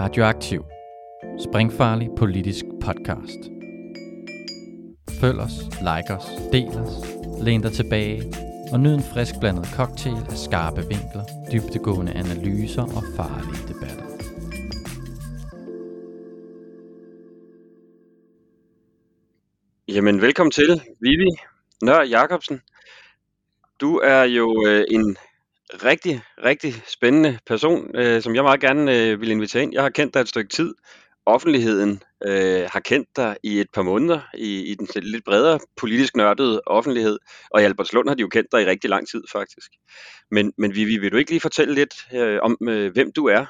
Radioaktiv. Springfarlig politisk podcast. Følg os, like os, del os, læn dig tilbage og nyd en frisk blandet cocktail af skarpe vinkler, dybtegående analyser og farlige debatter. Jamen, velkommen til, Vivi Nør Jacobsen. Du er jo øh, en rigtig, rigtig spændende person, øh, som jeg meget gerne øh, vil invitere ind. Jeg har kendt dig et stykke tid. Offentligheden øh, har kendt dig i et par måneder i, i den lidt bredere politisk nørdede offentlighed, og i Albertslund har de jo kendt dig i rigtig lang tid faktisk. Men, men Vivi, vil du ikke lige fortælle lidt øh, om, øh, hvem du er,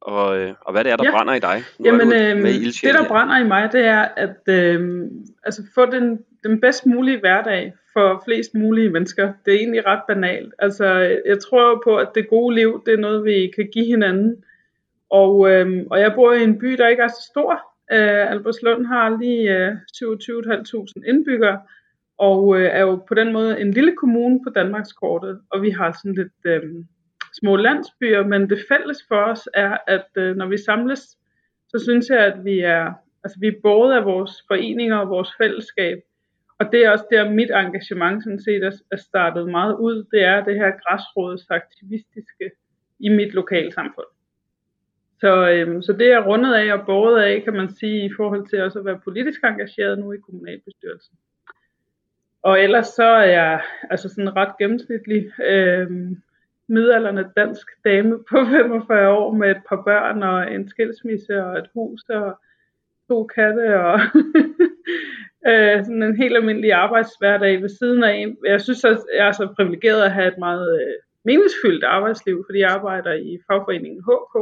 og, øh, og hvad det er, der ja. brænder i dig? Nu Jamen, øh, det der brænder i mig, det er at øh, altså få den, den bedst mulige hverdag for flest mulige mennesker. Det er egentlig ret banalt. Altså, jeg tror på, at det gode liv, det er noget, vi kan give hinanden. Og, øh, og jeg bor i en by, der ikke er så stor. Øh, Albertslund har lige øh, 27.500 indbyggere, og øh, er jo på den måde en lille kommune på Danmarkskortet, og vi har sådan lidt øh, små landsbyer, men det fælles for os er, at øh, når vi samles, så synes jeg, at vi er, altså vi er både af vores foreninger og vores fællesskab, og det er også der, mit engagement sådan set er startet meget ud, det er det her græsrådsaktivistiske i mit lokale samfund. Så, øhm, så det er rundet af og båret af, kan man sige, i forhold til også at være politisk engageret nu i kommunalbestyrelsen. Og ellers så er jeg altså sådan ret gennemsnitlig øhm, midalderne dansk dame på 45 år med et par børn og en skilsmisse og et hus og to katte og øh, sådan en helt almindelig arbejdshverdag ved siden af. Jeg synes at jeg er så privilegeret at have et meget øh, meningsfyldt arbejdsliv, fordi jeg arbejder i fagforeningen HK,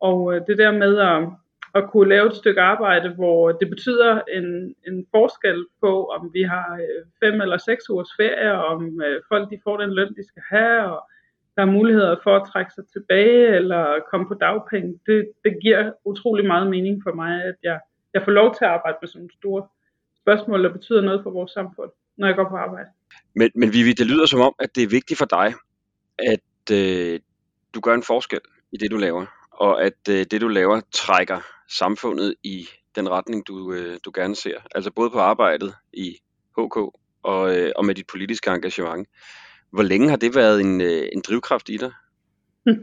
og øh, det der med at, at kunne lave et stykke arbejde, hvor det betyder en, en forskel på, om vi har øh, fem eller seks ugers ferie, og om øh, folk de får den løn, de skal have, og der er muligheder for at trække sig tilbage eller komme på dagpenge. Det, det giver utrolig meget mening for mig, at jeg, jeg får lov til at arbejde med sådan nogle store spørgsmål, der betyder noget for vores samfund, når jeg går på arbejde. Men, men Vivi, det lyder som om, at det er vigtigt for dig, at øh, du gør en forskel i det, du laver, og at øh, det, du laver, trækker samfundet i den retning, du, øh, du gerne ser. Altså både på arbejdet i HK og, øh, og med dit politiske engagement. Hvor længe har det været en, øh, en drivkraft i dig?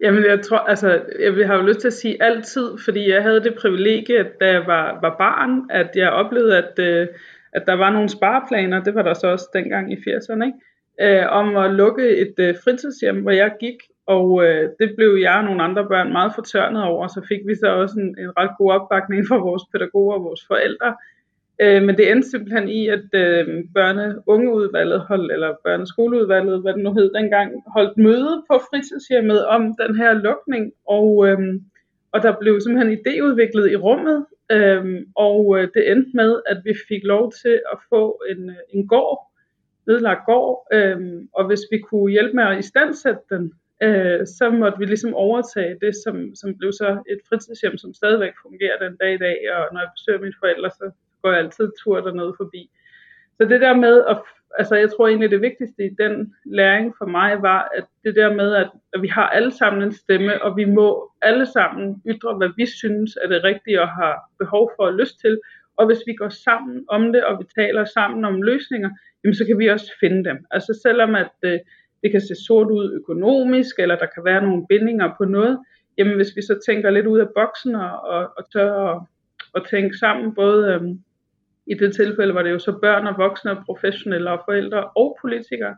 Jamen jeg tror, altså jeg har jo lyst til at sige altid, fordi jeg havde det privilegie, at da jeg var, var barn, at jeg oplevede, at, øh, at der var nogle spareplaner, det var der så også dengang i 80'erne, ikke? Øh, om at lukke et øh, fritidshjem, hvor jeg gik, og øh, det blev jeg og nogle andre børn meget fortørnet over, så fik vi så også en, en ret god opbakning fra vores pædagoger og vores forældre, Øh, men det endte simpelthen i, at øh, børne-ungeudvalget holdt, eller børneskoleudvalget, hvad det nu hed dengang, holdt møde på fritidshjemmet om den her lukning, og, øh, og der blev simpelthen idéudviklet i rummet, øh, og øh, det endte med, at vi fik lov til at få en, øh, en gård, nedlagt gård, øh, og hvis vi kunne hjælpe med at istandsætte den, øh, så måtte vi ligesom overtage det, som, som blev så et fritidshjem, som stadigvæk fungerer den dag i dag, og når jeg besøger mine forældre, så går jeg altid tur dernede forbi. Så det der med, at, altså jeg tror egentlig det vigtigste i den læring for mig var, at det der med, at, at vi har alle sammen en stemme, og vi må alle sammen ytre, hvad vi synes er det rigtige og har behov for og lyst til. Og hvis vi går sammen om det, og vi taler sammen om løsninger, jamen så kan vi også finde dem. Altså selvom at øh, det kan se sort ud økonomisk, eller der kan være nogle bindinger på noget, jamen hvis vi så tænker lidt ud af boksen og, og, og tør at, at tænke sammen, både øhm, i det tilfælde var det jo så børn og voksne og professionelle og forældre og politikere,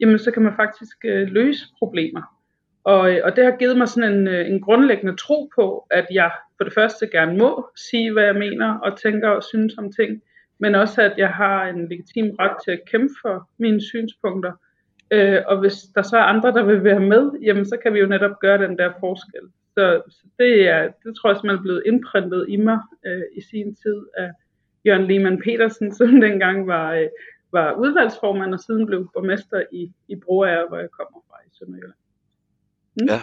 jamen så kan man faktisk øh, løse problemer. Og, øh, og det har givet mig sådan en, øh, en grundlæggende tro på, at jeg for det første gerne må sige, hvad jeg mener og tænker og synes om ting, men også at jeg har en legitim ret til at kæmpe for mine synspunkter. Øh, og hvis der så er andre, der vil være med, jamen så kan vi jo netop gøre den der forskel. Så, så det, er, det tror jeg simpelthen er blevet indprintet i mig øh, i sin tid af, Jørgen Lehmann Petersen, som dengang var, øh, var udvalgsformand og siden blev borgmester i, i Broager, hvor jeg kommer fra i Sønderjylland. Mm? Ja,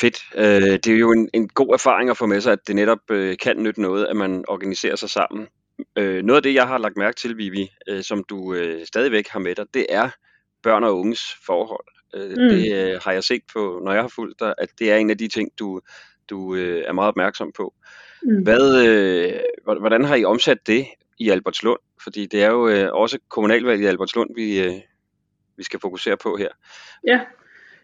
fedt. Øh, det er jo en, en god erfaring at få med sig, at det netop øh, kan nytte noget, at man organiserer sig sammen Øh, noget af det, jeg har lagt mærke til, Vivi, øh, som du øh, stadigvæk har med dig, det er børn og unges forhold. Øh, mm. Det øh, har jeg set på, når jeg har fulgt dig, at det er en af de ting, du, du øh, er meget opmærksom på. Mm. Hvad, øh, hvordan har I omsat det i Albertslund? Fordi det er jo øh, også kommunalvalget i Albertslund, vi, øh, vi skal fokusere på her. Ja,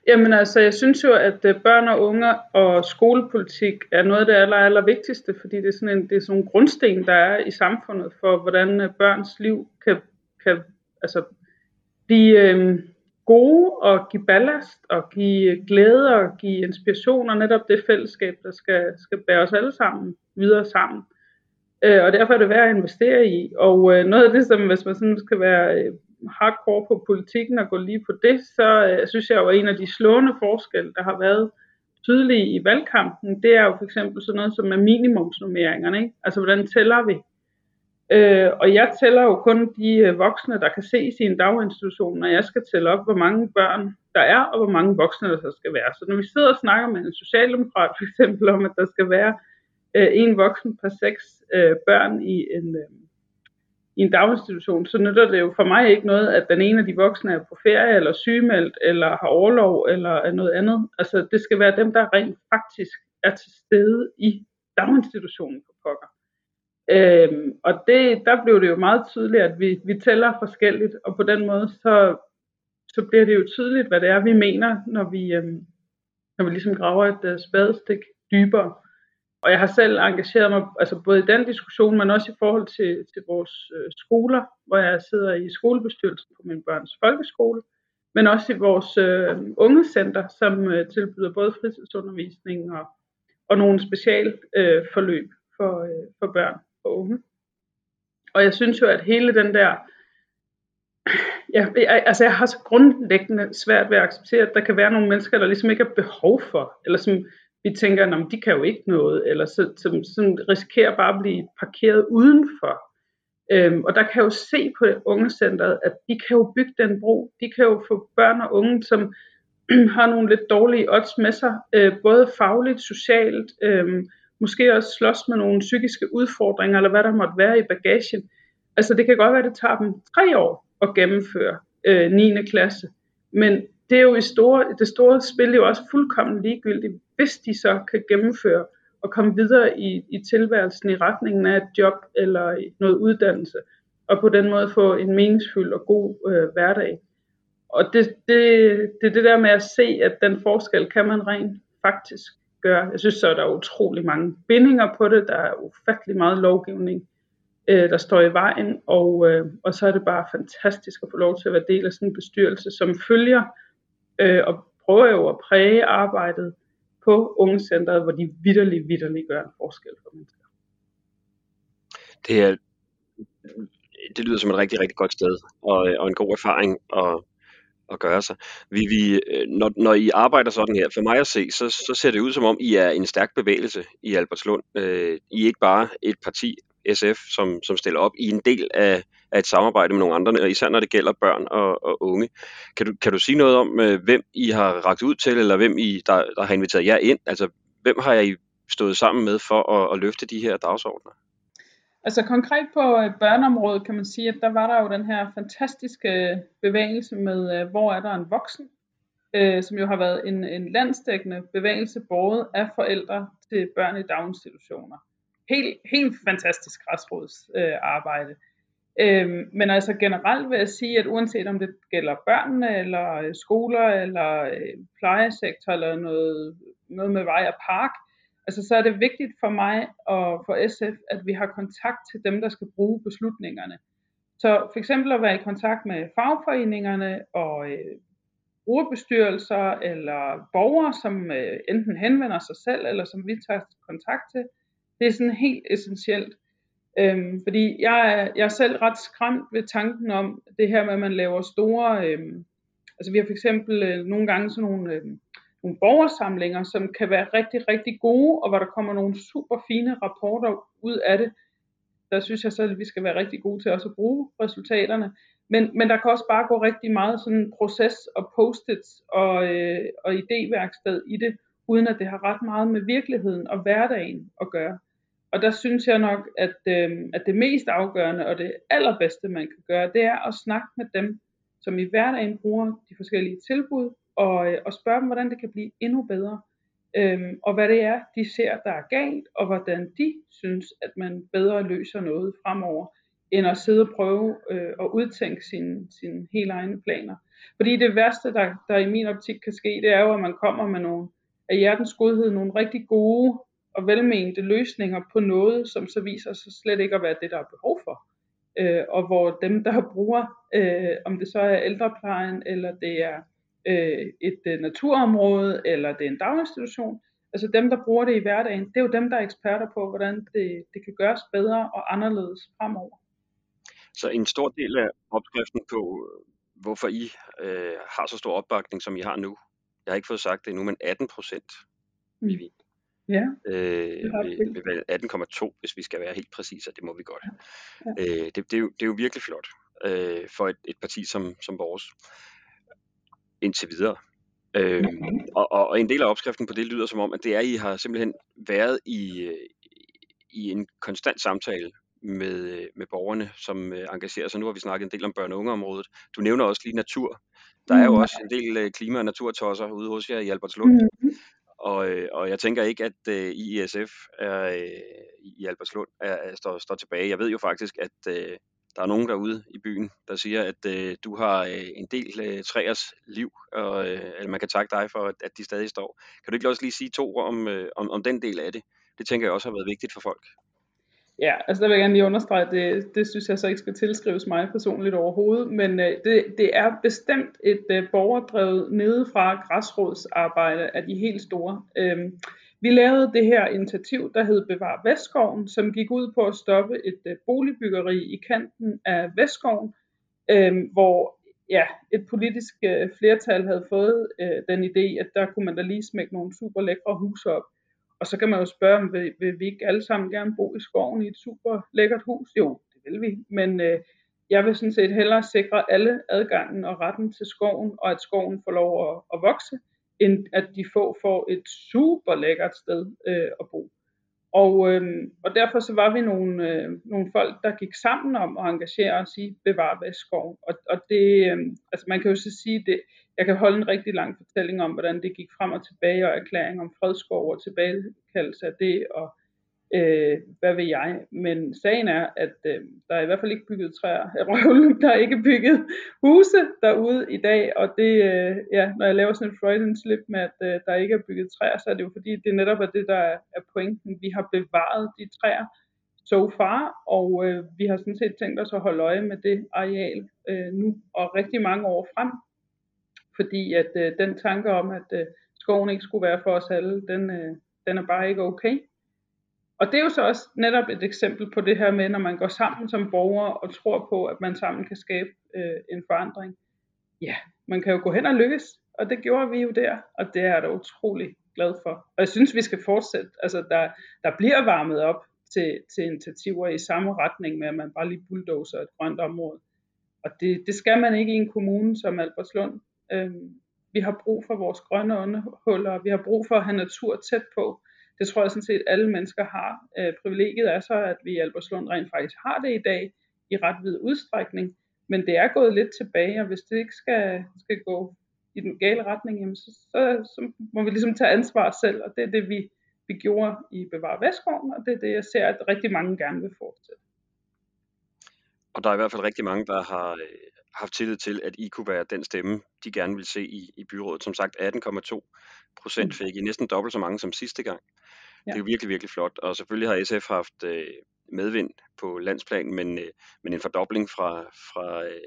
Jamen altså, jeg synes jo, at øh, børn og unge og skolepolitik er noget af det aller, aller vigtigste, fordi det er sådan en, det er sådan en grundsten, der er i samfundet for, hvordan øh, børns liv kan, kan altså, blive øh, gode og give ballast og give glæde og give inspiration og netop det fællesskab, der skal, skal bære os alle sammen videre sammen. Øh, og derfor er det værd at investere i. Og øh, noget af det, som hvis man sådan skal være øh, hardcore på politikken og gå lige på det, så øh, synes jeg jo, at en af de slående forskelle, der har været tydelige i valgkampen, det er jo for eksempel sådan noget som er minimumsnummeringerne. Ikke? Altså, hvordan tæller vi? Øh, og jeg tæller jo kun de øh, voksne, der kan ses i en daginstitution, når jeg skal tælle op, hvor mange børn der er, og hvor mange voksne der så skal være. Så når vi sidder og snakker med en socialdemokrat for eksempel om, at der skal være øh, en voksen per seks øh, børn i en, øh, i en daginstitution, så nytter det jo for mig ikke noget, at den ene af de voksne er på ferie, eller sygemeldt, eller har overlov, eller er noget andet. Altså, det skal være dem, der rent faktisk er til stede i daginstitutionen på pokker. Øhm, og det, der blev det jo meget tydeligt, at vi, vi tæller forskelligt, og på den måde, så, så bliver det jo tydeligt, hvad det er, vi mener, når vi, øhm, når vi ligesom graver et øh, spadestik dybere. Og jeg har selv engageret mig altså både i den diskussion, men også i forhold til, til vores øh, skoler, hvor jeg sidder i skolebestyrelsen på min børns folkeskole, men også i vores øh, ungecenter, som øh, tilbyder både fritidsundervisning og, og nogle special øh, forløb for, øh, for børn og unge. Og jeg synes jo, at hele den der Ja, jeg, altså jeg har så grundlæggende svært ved at acceptere, at der kan være nogle mennesker, der ligesom ikke har behov for, eller som vi tænker, at de kan jo ikke noget, eller så, som, som risikerer bare at blive parkeret udenfor. Øhm, og der kan jeg jo se på ungecentret, at de kan jo bygge den bro. De kan jo få børn og unge, som har nogle lidt dårlige odds med sig, øh, både fagligt, socialt, øh, måske også slås med nogle psykiske udfordringer, eller hvad der måtte være i bagagen. Altså det kan godt være, at det tager dem tre år at gennemføre øh, 9. klasse, men det er jo i store, det store spil jo også fuldkommen ligegyldigt, hvis de så kan gennemføre og komme videre i, i tilværelsen i retningen af et job eller noget uddannelse, og på den måde få en meningsfuld og god øh, hverdag. Og det, det, det er det der med at se, at den forskel kan man rent faktisk gøre. Jeg synes så, at der er utrolig mange bindinger på det. Der er ufattelig meget lovgivning, øh, der står i vejen, og, øh, og så er det bare fantastisk at få lov til at være del af sådan en bestyrelse, som følger øh, og prøver jo at præge arbejdet på ungecentret, hvor de vidderligt, vidderligt gør en forskel for mennesker. Det, er, det lyder som et rigtig, rigtig godt sted, og, øh, og en god erfaring og at gøre sig. Vi, vi, øh, når, når I arbejder sådan her, for mig at se, så, så ser det ud som om, I er en stærk bevægelse i Albertslund. Øh, I er ikke bare et parti, SF, som, som stiller op i en del af, af et samarbejde med nogle andre, især når det gælder børn og, og unge. Kan du, kan du sige noget om, øh, hvem I har ragt ud til, eller hvem I, der, der har inviteret jer ind? Altså, hvem har I stået sammen med for at, at løfte de her dagsordner? Altså konkret på øh, børneområdet kan man sige, at der var der jo den her fantastiske øh, bevægelse med, øh, hvor er der en voksen, øh, som jo har været en, en landsdækkende bevægelse, både af forældre til børn i daginstitutioner helt, helt fantastisk græsrodsarbejde. Øh, arbejde. øhm, men altså generelt vil jeg sige, at uanset om det gælder børnene, eller skoler, eller øh, plejesektor, eller noget, noget med vej og park, altså så er det vigtigt for mig og for SF, at vi har kontakt til dem, der skal bruge beslutningerne. Så for eksempel at være i kontakt med fagforeningerne og øh, brugerbestyrelser eller borgere, som øh, enten henvender sig selv, eller som vi tager kontakt til, det er sådan helt essentielt. Øhm, fordi jeg er, jeg er selv ret skræmt ved tanken om det her med, at man laver store... Øhm, altså vi har for eksempel øh, nogle gange sådan nogle, øh, nogle borgersamlinger, som kan være rigtig, rigtig gode, og hvor der kommer nogle super fine rapporter ud af det. Der synes jeg så, at vi skal være rigtig gode til også at bruge resultaterne. Men, men der kan også bare gå rigtig meget sådan proces og post-its og, øh, og idéværksted i det, uden at det har ret meget med virkeligheden og hverdagen at gøre. og der synes jeg nok, at, øh, at det mest afgørende og det allerbedste, man kan gøre, det er at snakke med dem, som i hverdagen bruger de forskellige tilbud, og, øh, og spørge dem, hvordan det kan blive endnu bedre. Øhm, og hvad det er, de ser, der er galt, og hvordan de synes, at man bedre løser noget fremover, end at sidde og prøve øh, at udtænke sine, sine helt egne planer. Fordi det værste, der, der i min optik kan ske, det er jo, at man kommer med nogle af hjertens godhed, nogle rigtig gode og velmente løsninger på noget, som så viser sig slet ikke at være det, der er behov for. Øh, og hvor dem, der bruger, øh, om det så er ældreplejen, eller det er øh, et øh, naturområde, eller det er en daginstitution, altså dem, der bruger det i hverdagen, det er jo dem, der er eksperter på, hvordan det, det kan gøres bedre og anderledes fremover. Så en stor del af opskriften på, hvorfor I øh, har så stor opbakning, som I har nu, jeg har ikke fået sagt det endnu, men 18 procent, mm. Ja, øh, ved, ved 18,2, hvis vi skal være helt præcise, og det må vi godt. Ja. Øh, det, det, er jo, det er jo virkelig flot øh, for et, et parti som, som vores indtil videre. Øh, mm-hmm. og, og en del af opskriften på det lyder som om, at det er, at I har simpelthen været i, i en konstant samtale med, med borgerne, som øh, engagerer sig. Nu har vi snakket en del om børne- og ungeområdet. Du nævner også lige natur. Der er jo mm. også en del øh, klima- og naturtosser ude hos jer i Albertslund. Mm. Og, øh, og jeg tænker ikke, at øh, ISF er, i Albertslund er, er, står, står tilbage. Jeg ved jo faktisk, at der er nogen derude i byen, der siger, at øh, du har øh, en del øh, træers liv, og øh, eller man kan takke dig for, at, at de stadig står. Kan du ikke også lige sige to ord om, øh, om, om den del af det? Det tænker jeg også har været vigtigt for folk. Ja, altså der vil jeg gerne lige understrege, at det, det synes jeg så ikke skal tilskrives mig personligt overhovedet, men øh, det, det er bestemt et øh, borgerdrevet nedefra græsrådsarbejde af de helt store. Øh, vi lavede det her initiativ, der hed Bevar Vestskoven, som gik ud på at stoppe et øh, boligbyggeri i kanten af Vestskoven, øh, hvor ja, et politisk øh, flertal havde fået øh, den idé, at der kunne man da lige smække nogle super lækre huse op. Og så kan man jo spørge, om vil, vil vi ikke alle sammen gerne bo i skoven i et super lækkert hus? Jo, det vil vi, men øh, jeg vil sådan set hellere sikre alle adgangen og retten til skoven, og at skoven får lov at, at vokse, end at de få får et super lækkert sted øh, at bo. Og, øh, og derfor så var vi nogle, øh, nogle folk, der gik sammen om at engagere os i Bevar Vestskov. Og, og det, øh, altså man kan jo så sige, det, jeg kan holde en rigtig lang fortælling om, hvordan det gik frem og tilbage, og erklæring om fredskov og tilbagekaldelse af det, og øh, hvad ved jeg. Men sagen er, at øh, der er i hvert fald ikke bygget træer, røvlen, der er ikke bygget huse derude i dag, og det, øh, ja, når jeg laver sådan en Freudian slip med, at øh, der ikke er bygget træer, så er det jo fordi, det netop er det, der er, er pointen. Vi har bevaret de træer so far, og øh, vi har sådan set tænkt os at holde øje med det areal øh, nu og rigtig mange år frem, fordi at øh, den tanke om, at øh, skoven ikke skulle være for os alle, den, øh, den er bare ikke okay. Og det er jo så også netop et eksempel på det her med, når man går sammen som borger og tror på, at man sammen kan skabe øh, en forandring. Ja, man kan jo gå hen og lykkes, og det gjorde vi jo der, og det er jeg da utrolig glad for. Og jeg synes, vi skal fortsætte. Altså, der, der bliver varmet op til, til initiativer i samme retning med, at man bare lige bulldozer et grønt område. Og det, det skal man ikke i en kommune som Albertslund. Øhm, vi har brug for vores grønne åndehuller, vi har brug for at have natur tæt på. Det tror jeg sådan set alle mennesker har. Øh, privilegiet er så, at vi i Albertslund rent faktisk har det i dag i ret vid udstrækning, men det er gået lidt tilbage, og hvis det ikke skal, skal gå i den gale retning, jamen så, så, så må vi ligesom tage ansvar selv, og det er det, vi, vi gjorde i Bevar Vestgården, og det er det, jeg ser, at rigtig mange gerne vil fortsætte. Og der er i hvert fald rigtig mange, der har øh, haft tillid til, at I kunne være den stemme, de gerne vil se i, i byrådet. Som sagt, 18,2 procent mm. fik I næsten dobbelt så mange som sidste gang. Ja. Det er virkelig, virkelig flot. Og selvfølgelig har SF haft øh, medvind på landsplan, men, øh, men en fordobling fra, fra, øh,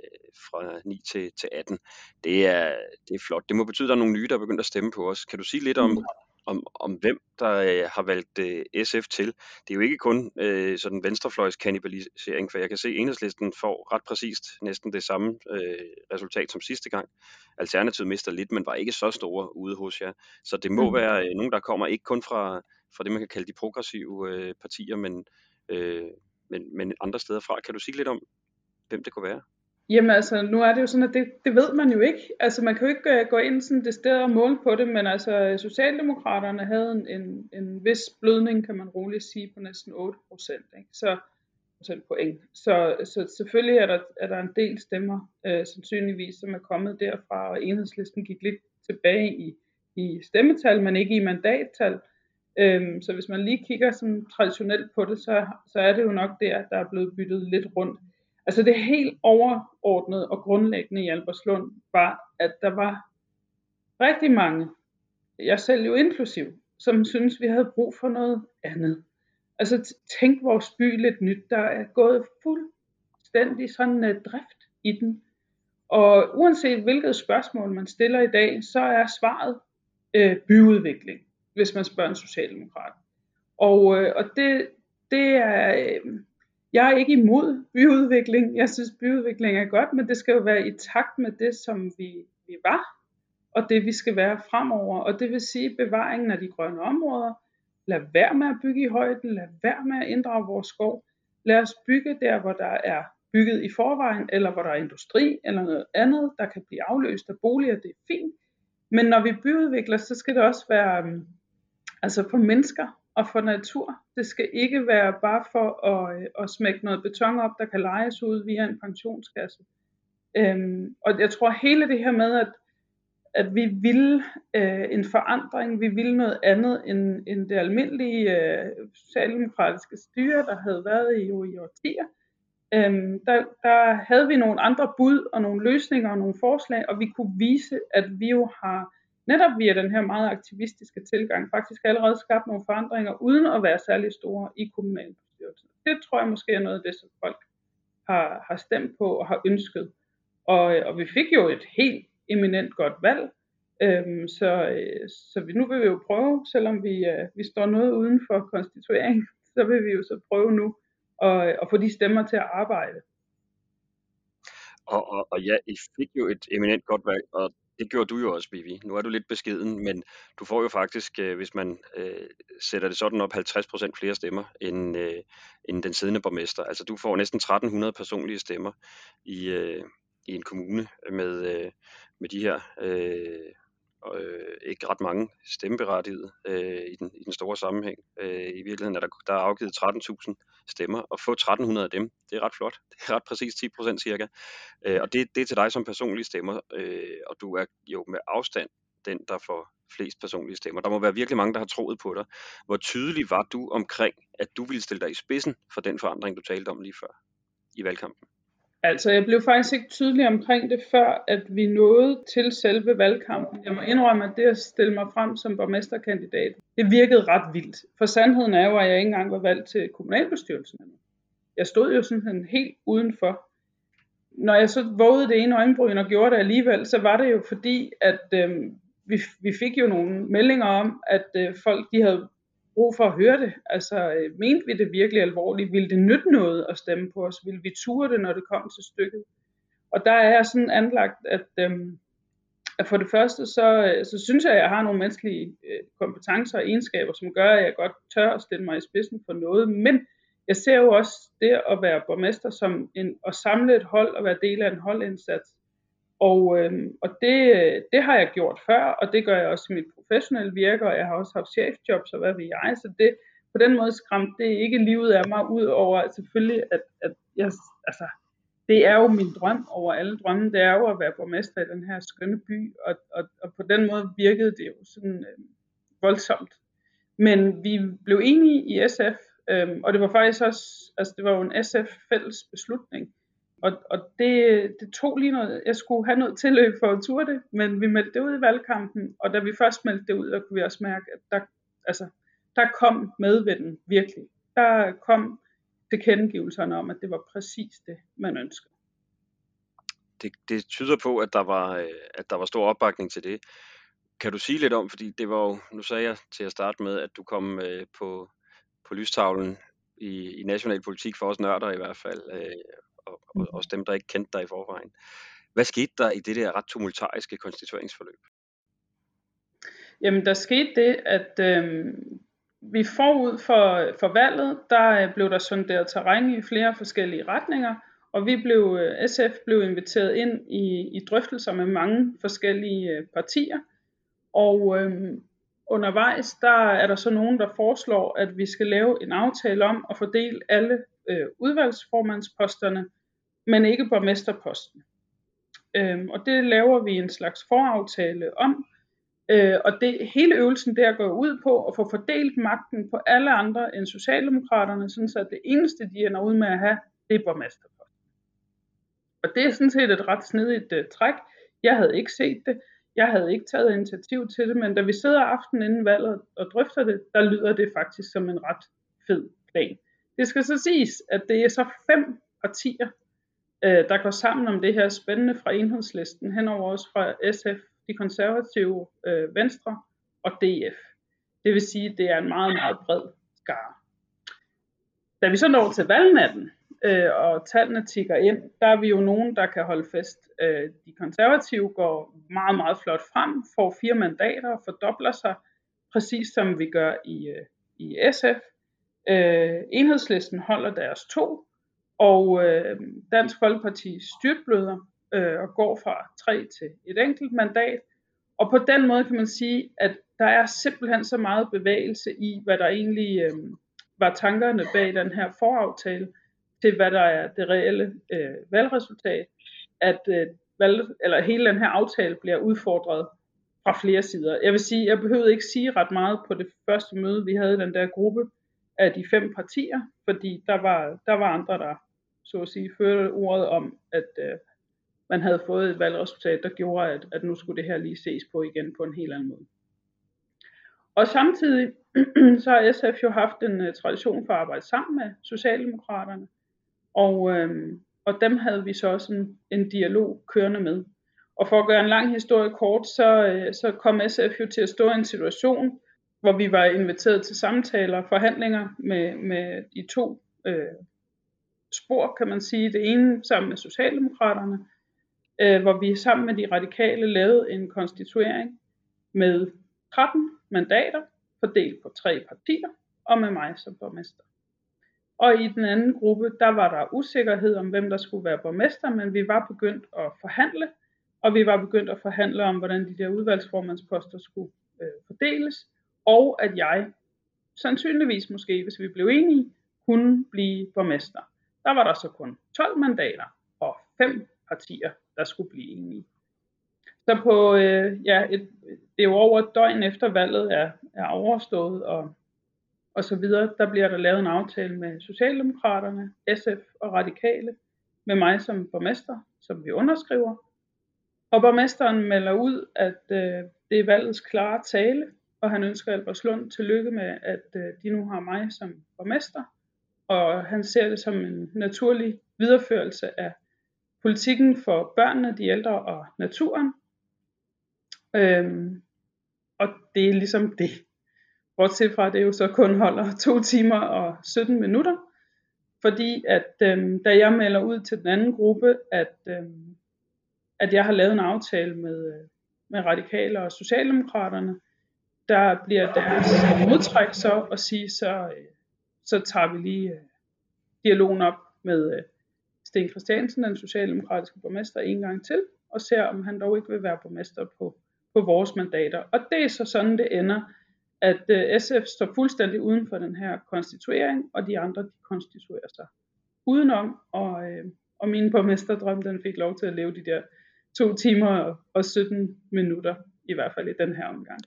fra 9 til, til 18, det er, det er flot. Det må betyde, at der er nogle nye, der er begyndt at stemme på os. Kan du sige lidt om, mm om, om hvem der øh, har valgt øh, SF til. Det er jo ikke kun øh, sådan venstrefløjs kannibalisering, for jeg kan se, at enhedslisten får ret præcist næsten det samme øh, resultat som sidste gang. Alternativet mister lidt, men var ikke så store ude hos jer. Så det må mm. være øh, nogen, der kommer ikke kun fra, fra det, man kan kalde de progressive øh, partier, men, øh, men, men andre steder fra. Kan du sige lidt om, hvem det kunne være? Jamen altså, nu er det jo sådan, at det, det ved man jo ikke. Altså man kan jo ikke uh, gå ind sådan det sted og måle på det, men altså Socialdemokraterne havde en, en, en vis blødning, kan man roligt sige, på næsten 8 procent. Så, point. Så, så selvfølgelig er der, er der en del stemmer, øh, sandsynligvis, som er kommet derfra, og enhedslisten gik lidt tilbage i, i stemmetal, men ikke i mandattal. Øhm, så hvis man lige kigger sådan traditionelt på det, så, så er det jo nok der, der er blevet byttet lidt rundt. Altså det helt overordnede og grundlæggende i Alberslund var, at der var rigtig mange, jeg selv jo inklusiv, som synes vi havde brug for noget andet. Altså tænk vores by lidt nyt, der er gået fuldstændig sådan uh, drift i den. Og uanset hvilket spørgsmål man stiller i dag, så er svaret øh, byudvikling, hvis man spørger en socialdemokrat. Og, øh, og det, det er, øh, jeg er ikke imod byudvikling. Jeg synes, byudvikling er godt, men det skal jo være i takt med det, som vi, vi var, og det vi skal være fremover. Og det vil sige bevaringen af de grønne områder. Lad være med at bygge i højden. Lad være med at inddrage vores skov. Lad os bygge der, hvor der er bygget i forvejen, eller hvor der er industri, eller noget andet, der kan blive afløst af boliger. Det er fint. Men når vi byudvikler, så skal det også være øhm, altså for mennesker og for natur. Det skal ikke være bare for at, øh, at smække noget beton op, der kan lejes ud via en pensionskasse. Øhm, og jeg tror hele det her med, at, at vi vil øh, en forandring, vi vil noget andet end, end det almindelige øh, socialdemokratiske styre, der havde været i, jo i årtier. Øhm, der, der havde vi nogle andre bud og nogle løsninger og nogle forslag, og vi kunne vise, at vi jo har netop via den her meget aktivistiske tilgang faktisk allerede skabt nogle forandringer, uden at være særlig store i kommunalbestyrelsen. Det tror jeg måske er noget af det, som folk har, har stemt på og har ønsket. Og, øh, og vi fik jo et helt eminent godt valg, øhm, så, øh, så vi, nu vil vi jo prøve, selvom vi, øh, vi står noget uden for konstituering, så vil vi jo så prøve nu at, øh, at få de stemmer til at arbejde. Og, og, og ja, I fik jo et eminent godt valg, og det gjorde du jo også, Vivi. Nu er du lidt beskeden, men du får jo faktisk, øh, hvis man øh, sætter det sådan op, 50% flere stemmer end, øh, end den siddende borgmester. Altså du får næsten 1300 personlige stemmer i, øh, i en kommune med, øh, med de her øh, øh, ikke ret mange stemmeberettigede øh, i, den, i den store sammenhæng. Øh, I virkeligheden er der, der er afgivet 13.000 stemmer, og få 1.300 af dem, det er ret flot. Det er ret præcis 10 procent cirka. Øh, og det, det er til dig som personlige stemmer, øh, og du er jo med afstand den, der får flest personlige stemmer. Der må være virkelig mange, der har troet på dig. Hvor tydelig var du omkring, at du ville stille dig i spidsen for den forandring, du talte om lige før i valgkampen? Altså, jeg blev faktisk ikke tydelig omkring det, før at vi nåede til selve valgkampen. Jeg må indrømme, at det at stille mig frem som borgmesterkandidat, det virkede ret vildt. For sandheden er jo, at jeg ikke engang var valgt til kommunalbestyrelsen. Jeg stod jo sådan helt udenfor. Når jeg så vågede det ene øjenbryn og gjorde det alligevel, så var det jo fordi, at øh, vi, vi fik jo nogle meldinger om, at øh, folk de havde brug for at høre det. Altså, øh, mente vi det virkelig alvorligt? Ville det nytte noget at stemme på os? Ville vi ture det, når det kom til stykket? Og der er jeg sådan anlagt, at, øh, at for det første, så, øh, så synes jeg, at jeg har nogle menneskelige øh, kompetencer og egenskaber, som gør, at jeg godt tør at stille mig i spidsen for noget. Men jeg ser jo også det at være borgmester som en, at samle et hold og være del af en holdindsats og, øh, og det, det har jeg gjort før, og det gør jeg også i mit professionelle virke, og jeg har også haft chefjobs og hvad ved jeg, så det, på den måde skræmte det ikke livet af mig, ud over selvfølgelig, at, at jeg, altså, det er jo min drøm over alle drømme, det er jo at være borgmester i den her skønne by, og, og, og på den måde virkede det jo sådan øh, voldsomt. Men vi blev enige i SF, øh, og det var faktisk også, altså det var jo en SF fælles beslutning, og, og det, det tog lige noget, jeg skulle have noget tilløb for at ture det, men vi meldte det ud i valgkampen, og da vi først meldte det ud, der kunne vi også mærke, at der, altså, der kom medvinden virkelig. Der kom tilkendegivelserne om, at det var præcis det, man ønskede. Det, det tyder på, at der, var, øh, at der var stor opbakning til det. Kan du sige lidt om, fordi det var jo, nu sagde jeg til at starte med, at du kom øh, på, på lystavlen i, i national politik for os nørder i hvert fald, øh, og, og mm. også dem, der ikke kendte dig i forvejen. Hvad skete der i det der ret tumultariske konstitueringsforløb? Jamen, der skete det, at øh, vi forud for, for valget, der øh, blev der sonderet terræn i flere forskellige retninger, Og vi blev, øh, SF blev inviteret ind i, i drøftelser med mange forskellige øh, partier. Og øh, undervejs, der er der så nogen, der foreslår, at vi skal lave en aftale om at fordele alle øh, udvalgsformandsposterne, men ikke borgmesterposten. Øhm, og det laver vi en slags foraftale om, øh, og det, hele øvelsen der går ud på at få fordelt magten på alle andre end Socialdemokraterne, sådan så det eneste, de ender ud med at have, det er borgmesterposten. Og det er sådan set et ret snedigt uh, træk. Jeg havde ikke set det. Jeg havde ikke taget initiativ til det, men da vi sidder aftenen inden valget og drøfter det, der lyder det faktisk som en ret fed plan. Det skal så siges, at det er så fem partier, øh, der går sammen om det her spændende fra enhedslisten, henover også fra SF, de konservative, øh, Venstre og DF. Det vil sige, at det er en meget, meget bred skare. Da vi så når til valgnatten, øh, og tallene tigger ind, der er vi jo nogen, der kan holde fest. Øh, de konservative går meget, meget flot frem, får fire mandater og fordobler sig, præcis som vi gør i, øh, i SF. Øh, enhedslisten holder deres to, og øh, Dansk Folkeparti styrtbløder øh, og går fra tre til et enkelt mandat. Og på den måde kan man sige, at der er simpelthen så meget bevægelse i, hvad der egentlig øh, var tankerne bag den her foraftale, til hvad der er det reelle øh, valgresultat, at øh, valg, eller hele den her aftale bliver udfordret fra flere sider. Jeg vil sige, jeg behøvede ikke sige ret meget på det første møde, vi havde den der gruppe af de fem partier, fordi der var, der var andre, der så at sige førte ordet om, at øh, man havde fået et valgresultat, der gjorde, at, at nu skulle det her lige ses på igen på en helt anden måde. Og samtidig så har SF jo haft en uh, tradition for at arbejde sammen med Socialdemokraterne, og, øh, og dem havde vi så også en, en dialog kørende med. Og for at gøre en lang historie kort, så, øh, så kom SF jo til at stå i en situation, hvor vi var inviteret til samtaler og forhandlinger med, med de to øh, spor, kan man sige. Det ene sammen med Socialdemokraterne, øh, hvor vi sammen med de radikale lavede en konstituering med 13 mandater, fordelt på tre partier, og med mig som borgmester. Og i den anden gruppe, der var der usikkerhed om, hvem der skulle være borgmester, men vi var begyndt at forhandle, og vi var begyndt at forhandle om, hvordan de der udvalgsformandsposter skulle øh, fordeles, og at jeg sandsynligvis måske, hvis vi blev enige, kunne blive borgmester. Der var der så kun 12 mandater og fem partier, der skulle blive enige. Så på, øh, ja, et, det er jo over et døgn efter valget er, er overstået, og, og så videre, der bliver der lavet en aftale med Socialdemokraterne, SF og Radikale, med mig som borgmester, som vi underskriver. Og borgmesteren melder ud, at øh, det er valgets klare tale, og han ønsker Albertslund tillykke med, at øh, de nu har mig som borgmester. Og han ser det som en naturlig videreførelse af politikken for børnene, de ældre og naturen. Øhm, og det er ligesom det. Bortset fra, at det jo så kun holder 2 timer og 17 minutter. Fordi at øhm, da jeg melder ud til den anden gruppe, at, øhm, at jeg har lavet en aftale med, øh, med radikale og socialdemokraterne, der bliver deres modtræk så at sige, så, øh, så tager vi lige øh, dialogen op med øh, Sten Christiansen, den socialdemokratiske borgmester, en gang til, og ser, om han dog ikke vil være borgmester på, på vores mandater. Og det er så sådan, det ender, at øh, SF står fuldstændig uden for den her konstituering, og de andre de konstituerer sig udenom, og, øh, og min borgmesterdrøm, den fik lov til at leve de der to timer og 17 minutter, i hvert fald i den her omgang.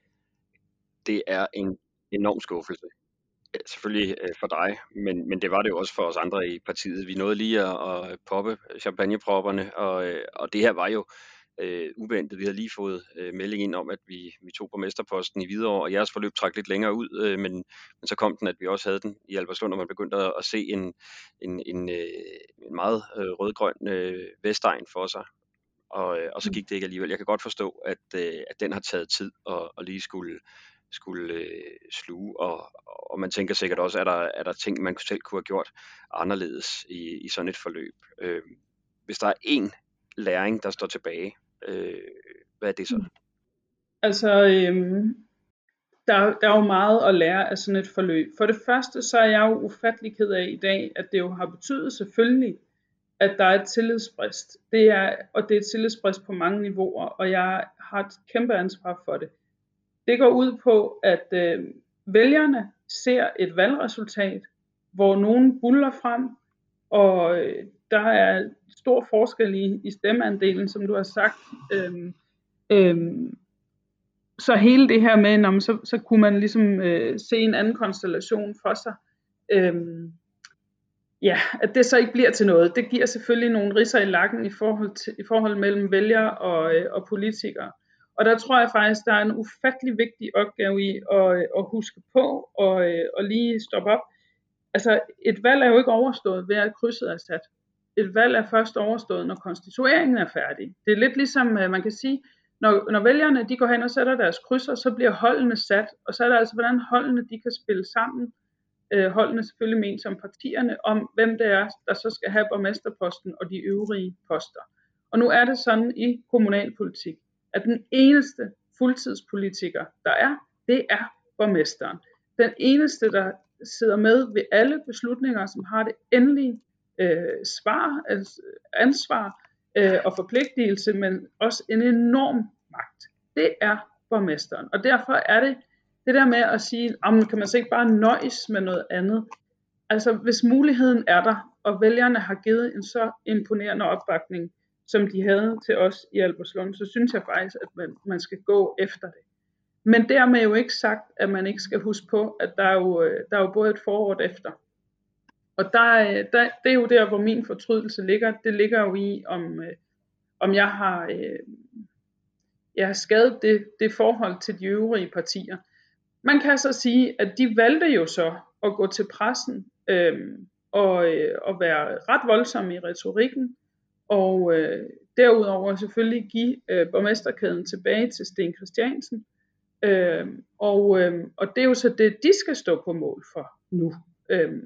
Det er en enorm skuffelse selvfølgelig øh, for dig, men, men det var det jo også for os andre i partiet. Vi nåede lige at, at poppe champagnepropperne, og, øh, og det her var jo øh, uventet. Vi havde lige fået øh, melding ind om, at vi, vi tog på mesterposten i Hvidovre, og jeres forløb trak lidt længere ud, øh, men, men så kom den, at vi også havde den i Albertslund, og man begyndte at, at se en, en, en, øh, en meget øh, rødgrøn øh, Vestegn for sig. Og, øh, og så mm. gik det ikke alligevel. Jeg kan godt forstå, at, øh, at den har taget tid at, at lige skulle skulle øh, sluge, og, og man tænker sikkert også, er der, er der ting, man selv kunne have gjort anderledes i, i sådan et forløb. Øh, hvis der er én læring, der står tilbage, øh, hvad er det så? Mm. Altså, øh, der, der er jo meget at lære af sådan et forløb. For det første, så er jeg jo ufattelig ked af i dag, at det jo har betydet selvfølgelig, at der er et tillidsbrist. Det er, og det er et tillidsbrist på mange niveauer, og jeg har et kæmpe ansvar for det. Det går ud på, at øh, vælgerne ser et valgresultat, hvor nogen buller frem, og øh, der er stor forskel i, i stemmeandelen, som du har sagt. Øhm, øhm, så hele det her med, når så, så kunne man ligesom øh, se en anden konstellation for sig. Øhm, ja, at det så ikke bliver til noget. Det giver selvfølgelig nogle risser i lakken i forhold, til, i forhold mellem vælgere og, øh, og politikere. Og der tror jeg faktisk, der er en ufattelig vigtig opgave i at, øh, at huske på og, øh, og lige stoppe op. Altså, et valg er jo ikke overstået ved at krydset er sat. Et valg er først overstået, når konstitueringen er færdig. Det er lidt ligesom, øh, man kan sige, når, når vælgerne de går hen og sætter deres krydser, så bliver holdene sat, og så er det altså, hvordan holdene de kan spille sammen. Øh, holdene selvfølgelig ment som partierne, om hvem det er, der så skal have borgmesterposten og de øvrige poster. Og nu er det sådan i kommunalpolitik, at den eneste fuldtidspolitiker, der er, det er borgmesteren. Den eneste, der sidder med ved alle beslutninger, som har det endelige øh, svar, altså ansvar øh, og forpligtelse, men også en enorm magt. Det er borgmesteren. Og derfor er det det der med at sige, om kan man så ikke bare nøjes med noget andet. Altså hvis muligheden er der, og vælgerne har givet en så imponerende opbakning, som de havde til os i Albertslund, så synes jeg faktisk, at man, man skal gå efter det. Men dermed jo ikke sagt, at man ikke skal huske på, at der er jo, øh, der er jo både et forår efter. Og der, øh, der, det er jo der, hvor min fortrydelse ligger. Det ligger jo i, om, øh, om jeg har, øh, jeg har skadet det, det forhold til de øvrige partier. Man kan så sige, at de valgte jo så at gå til pressen øh, og, øh, og være ret voldsomme i retorikken, og øh, derudover selvfølgelig give øh, borgmesterkæden tilbage til Sten Christiansen. Øh, og, øh, og det er jo så det, de skal stå på mål for nu. Øh,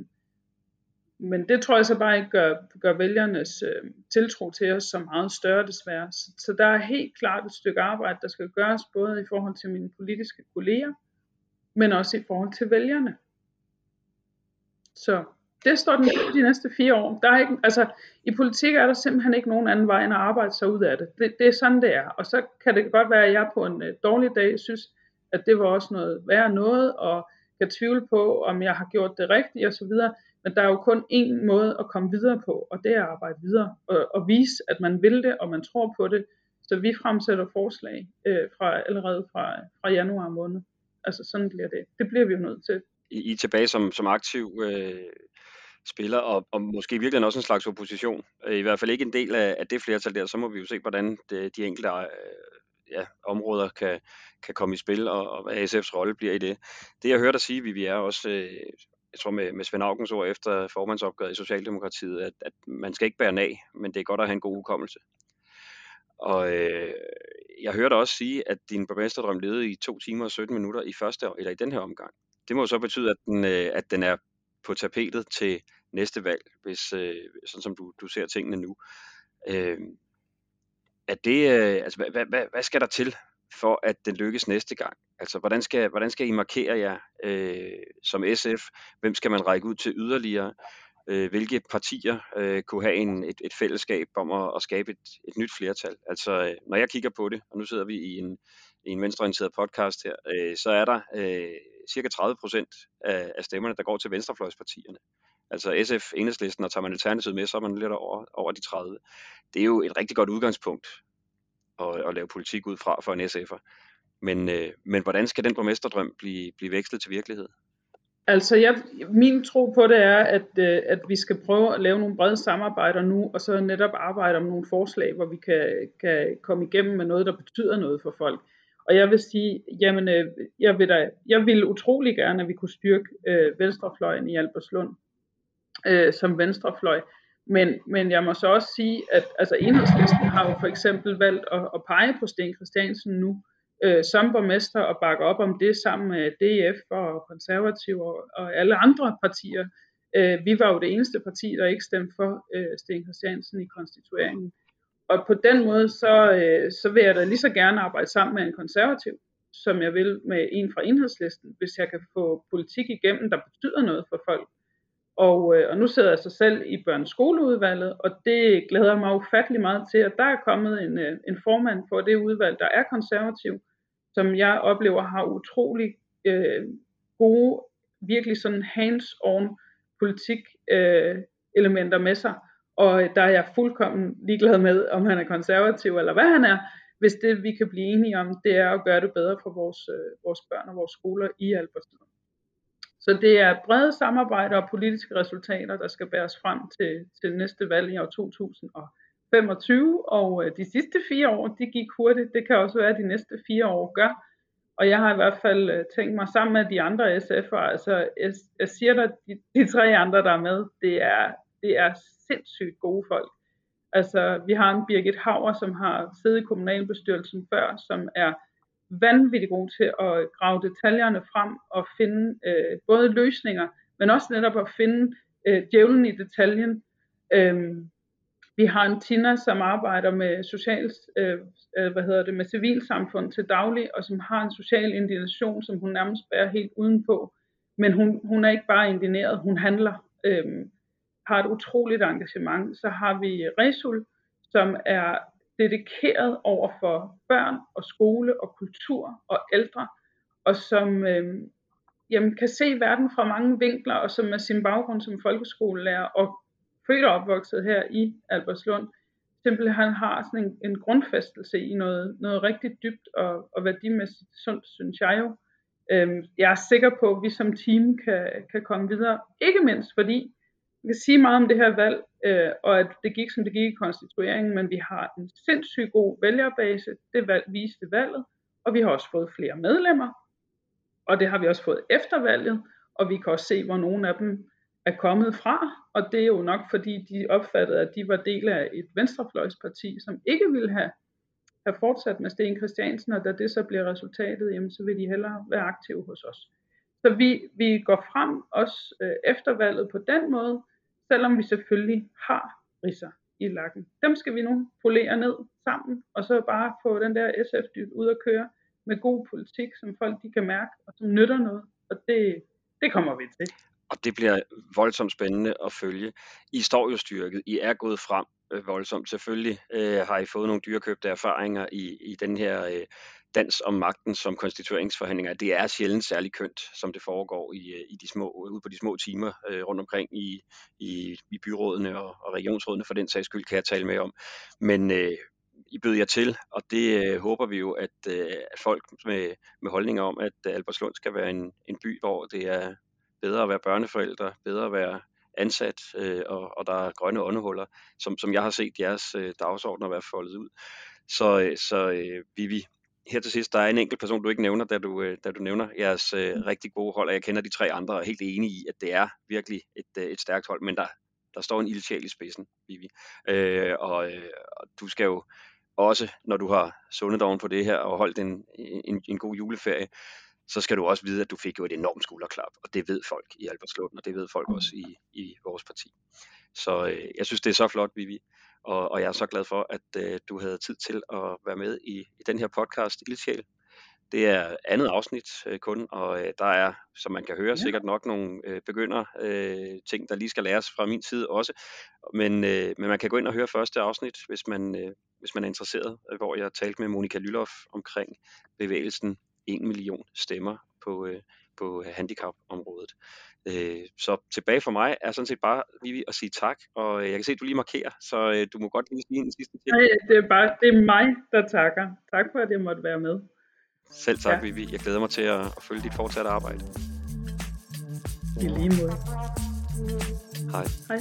men det tror jeg så bare ikke gør, gør vælgernes øh, tiltro til os så meget større desværre. Så, så der er helt klart et stykke arbejde, der skal gøres både i forhold til mine politiske kolleger, men også i forhold til vælgerne. Så det står den de næste fire år. Der er ikke, altså, I politik er der simpelthen ikke nogen anden vej end at arbejde sig ud af det. det. Det er sådan, det er. Og så kan det godt være, at jeg på en uh, dårlig dag synes, at det var også noget værre noget, og kan tvivle på, om jeg har gjort det rigtigt osv. Men der er jo kun én måde at komme videre på, og det er at arbejde videre og, og vise, at man vil det, og man tror på det. Så vi fremsætter forslag øh, fra, allerede fra, fra januar måned. Altså sådan bliver det. Det bliver vi jo nødt til. I, I er tilbage som, som aktiv øh, spiller, og, og måske virkelig også en slags opposition. I hvert fald ikke en del af, af det flertal der. Så må vi jo se, hvordan det, de enkelte øh, ja, områder kan, kan komme i spil, og, og hvad ASF's rolle bliver i det. Det jeg hørte dig sige, vi er også, øh, jeg tror med, med Svend Augens ord efter formandsopgøret i Socialdemokratiet, at, at man skal ikke bære af, men det er godt at have en god hukommelse. Og øh, jeg hørte også sige, at din borgmesterdrøm levede i 2 timer og 17 minutter i første eller i den her omgang. Det må så betyde, at den, øh, at den er på tapetet til næste valg, hvis øh, sådan som du, du ser tingene nu. Øh, er det, øh, altså, hvad, hvad, hvad, hvad skal der til for at den lykkes næste gang? Altså, hvordan skal, hvordan skal I markere jer øh, som SF? Hvem skal man række ud til yderligere? Øh, hvilke partier øh, kunne have en, et, et fællesskab om at, at skabe et, et nyt flertal? Altså, øh, når jeg kigger på det, og nu sidder vi i en, i en venstreorienteret podcast her, øh, så er der øh, cirka 30 procent af, af stemmerne, der går til venstrefløjspartierne. Altså SF, Enhedslisten, og tager man Alternativet med, så er man lidt over, over de 30. Det er jo et rigtig godt udgangspunkt at, at lave politik ud fra for en SF'er. Men, øh, men hvordan skal den borgmesterdrøm blive, blive vekslet til virkelighed? Altså, jeg, min tro på det er, at, øh, at vi skal prøve at lave nogle brede samarbejder nu, og så netop arbejde om nogle forslag, hvor vi kan, kan komme igennem med noget, der betyder noget for folk. Og jeg vil sige, jamen, øh, jeg vil, da, jeg vil utrolig gerne, at vi kunne styrke øh, venstrefløjen i Albertslund øh, som venstrefløj. Men, men jeg må så også sige, at altså enhedslisten har jo for eksempel valgt at, at pege på Sten Christiansen nu øh, som borgmester og bakke op om det sammen med DF og konservative og, og alle andre partier. Øh, vi var jo det eneste parti, der ikke stemte for øh, Sten Christiansen i konstitueringen. Og på den måde, så, øh, så vil jeg da lige så gerne arbejde sammen med en konservativ, som jeg vil med en fra enhedslisten, hvis jeg kan få politik igennem, der betyder noget for folk. Og, øh, og nu sidder jeg så selv i børneskoleudvalget, og det glæder mig ufattelig meget til, at der er kommet en, øh, en formand for det udvalg, der er konservativ, som jeg oplever har utrolig øh, gode, virkelig sådan hands-on politik øh, elementer med sig. Og øh, der er jeg fuldkommen ligeglad med, om han er konservativ eller hvad han er, hvis det vi kan blive enige om, det er at gøre det bedre for vores, øh, vores børn og vores skoler i Albertslund. Så det er brede samarbejder og politiske resultater, der skal bæres frem til, til næste valg i år 2025. Og øh, de sidste fire år, de gik hurtigt. Det kan også være, at de næste fire år gør. Og jeg har i hvert fald øh, tænkt mig sammen med de andre SF'ere, altså jeg, jeg siger dig, de, de tre andre, der er med, det er, det er sindssygt gode folk. Altså, vi har en Birgit Hauer, som har siddet i kommunalbestyrelsen før, som er vanvittigt god til at grave detaljerne frem og finde øh, både løsninger, men også netop at finde øh, djævlen i detaljen. Øhm, vi har en Tina, som arbejder med social, øh, øh, hvad hedder det, med civilsamfund til daglig, og som har en social indignation, som hun nærmest bærer helt udenpå. Men hun, hun er ikke bare indigneret, hun handler. Øhm, har et utroligt engagement. Så har vi Resul, som er dedikeret over for børn og skole og kultur og ældre, og som øh, jamen, kan se verden fra mange vinkler, og som med sin baggrund som folkeskolelærer og født og opvokset her i Albertslund, simpelthen har sådan en, en grundfæstelse i noget, noget rigtig dybt og, og værdimæssigt sundt, synes jeg jo. Øhm, jeg er sikker på, at vi som team kan, kan komme videre, ikke mindst fordi vi kan sige meget om det her valg, øh, og at det gik, som det gik i konstitueringen, men vi har en sindssygt god vælgerbase. Det valg, viste valget, og vi har også fået flere medlemmer, og det har vi også fået efter valget, og vi kan også se, hvor nogle af dem er kommet fra, og det er jo nok fordi de opfattede, at de var del af et venstrefløjsparti, som ikke ville have, have fortsat med Sten Christiansen, og da det så bliver resultatet, jamen, så vil de hellere være aktive hos os. Så vi, vi går frem også øh, efter valget på den måde, selvom vi selvfølgelig har risser i lakken. Dem skal vi nu polere ned sammen, og så bare få den der SF-dyb ud at køre med god politik, som folk de kan mærke, og som nytter noget. Og det, det kommer vi til. Og det bliver voldsomt spændende at følge. I står jo styrket. I er gået frem øh, voldsomt. Selvfølgelig øh, har I fået nogle dyrekøbte erfaringer i, i den her øh, dans om magten som konstitueringsforhandlinger, det er sjældent særlig kønt, som det foregår i, øh, i de små, ude på de små timer øh, rundt omkring i, i, i byrådene og, og regionsrådene, for den sags skyld kan jeg tale med om. Men øh, I bød jer til, og det øh, håber vi jo, at, øh, at folk med, med holdninger om, at Albertslund skal være en, en by, hvor det er bedre at være børneforældre, bedre at være ansat, øh, og, og der er grønne åndehuller, som, som jeg har set jeres øh, dagsordner være foldet ud. Så, øh, så øh, Vivi, her til sidst, der er en enkelt person, du ikke nævner, da du, øh, da du nævner jeres øh, mm. rigtig gode hold, og jeg kender de tre andre og er helt enig i, at det er virkelig et, øh, et stærkt hold, men der, der står en ildsjæl i spidsen, Vivi. Øh, og, øh, og du skal jo også, når du har sundet oven på det her og holdt en, en, en god juleferie, så skal du også vide, at du fik jo et enormt skulderklap, og det ved folk i Albertslund, og det ved folk også i, i vores parti. Så øh, jeg synes, det er så flot, Vivi. Og, og jeg er så glad for, at øh, du havde tid til at være med i, i den her podcast, Ildsjæl. Det er andet afsnit øh, kun, og øh, der er, som man kan høre, ja. sikkert nok nogle øh, begynder øh, ting, der lige skal læres fra min side også. Men, øh, men man kan gå ind og høre første afsnit, hvis man, øh, hvis man er interesseret, hvor jeg talte med Monika Lylof omkring bevægelsen 1 million stemmer på, øh, på handicapområdet. Øh, så tilbage for mig er sådan set bare lige at sige tak, og øh, jeg kan se, at du lige markerer, så øh, du må godt lige sige en sidste ting. Nej, det er bare det er mig, der takker. Tak for, at jeg måtte være med. Selv tak, ja. Vivi. Jeg glæder mig til at, at følge dit fortsatte arbejde. I lige måde. Hej. Hej.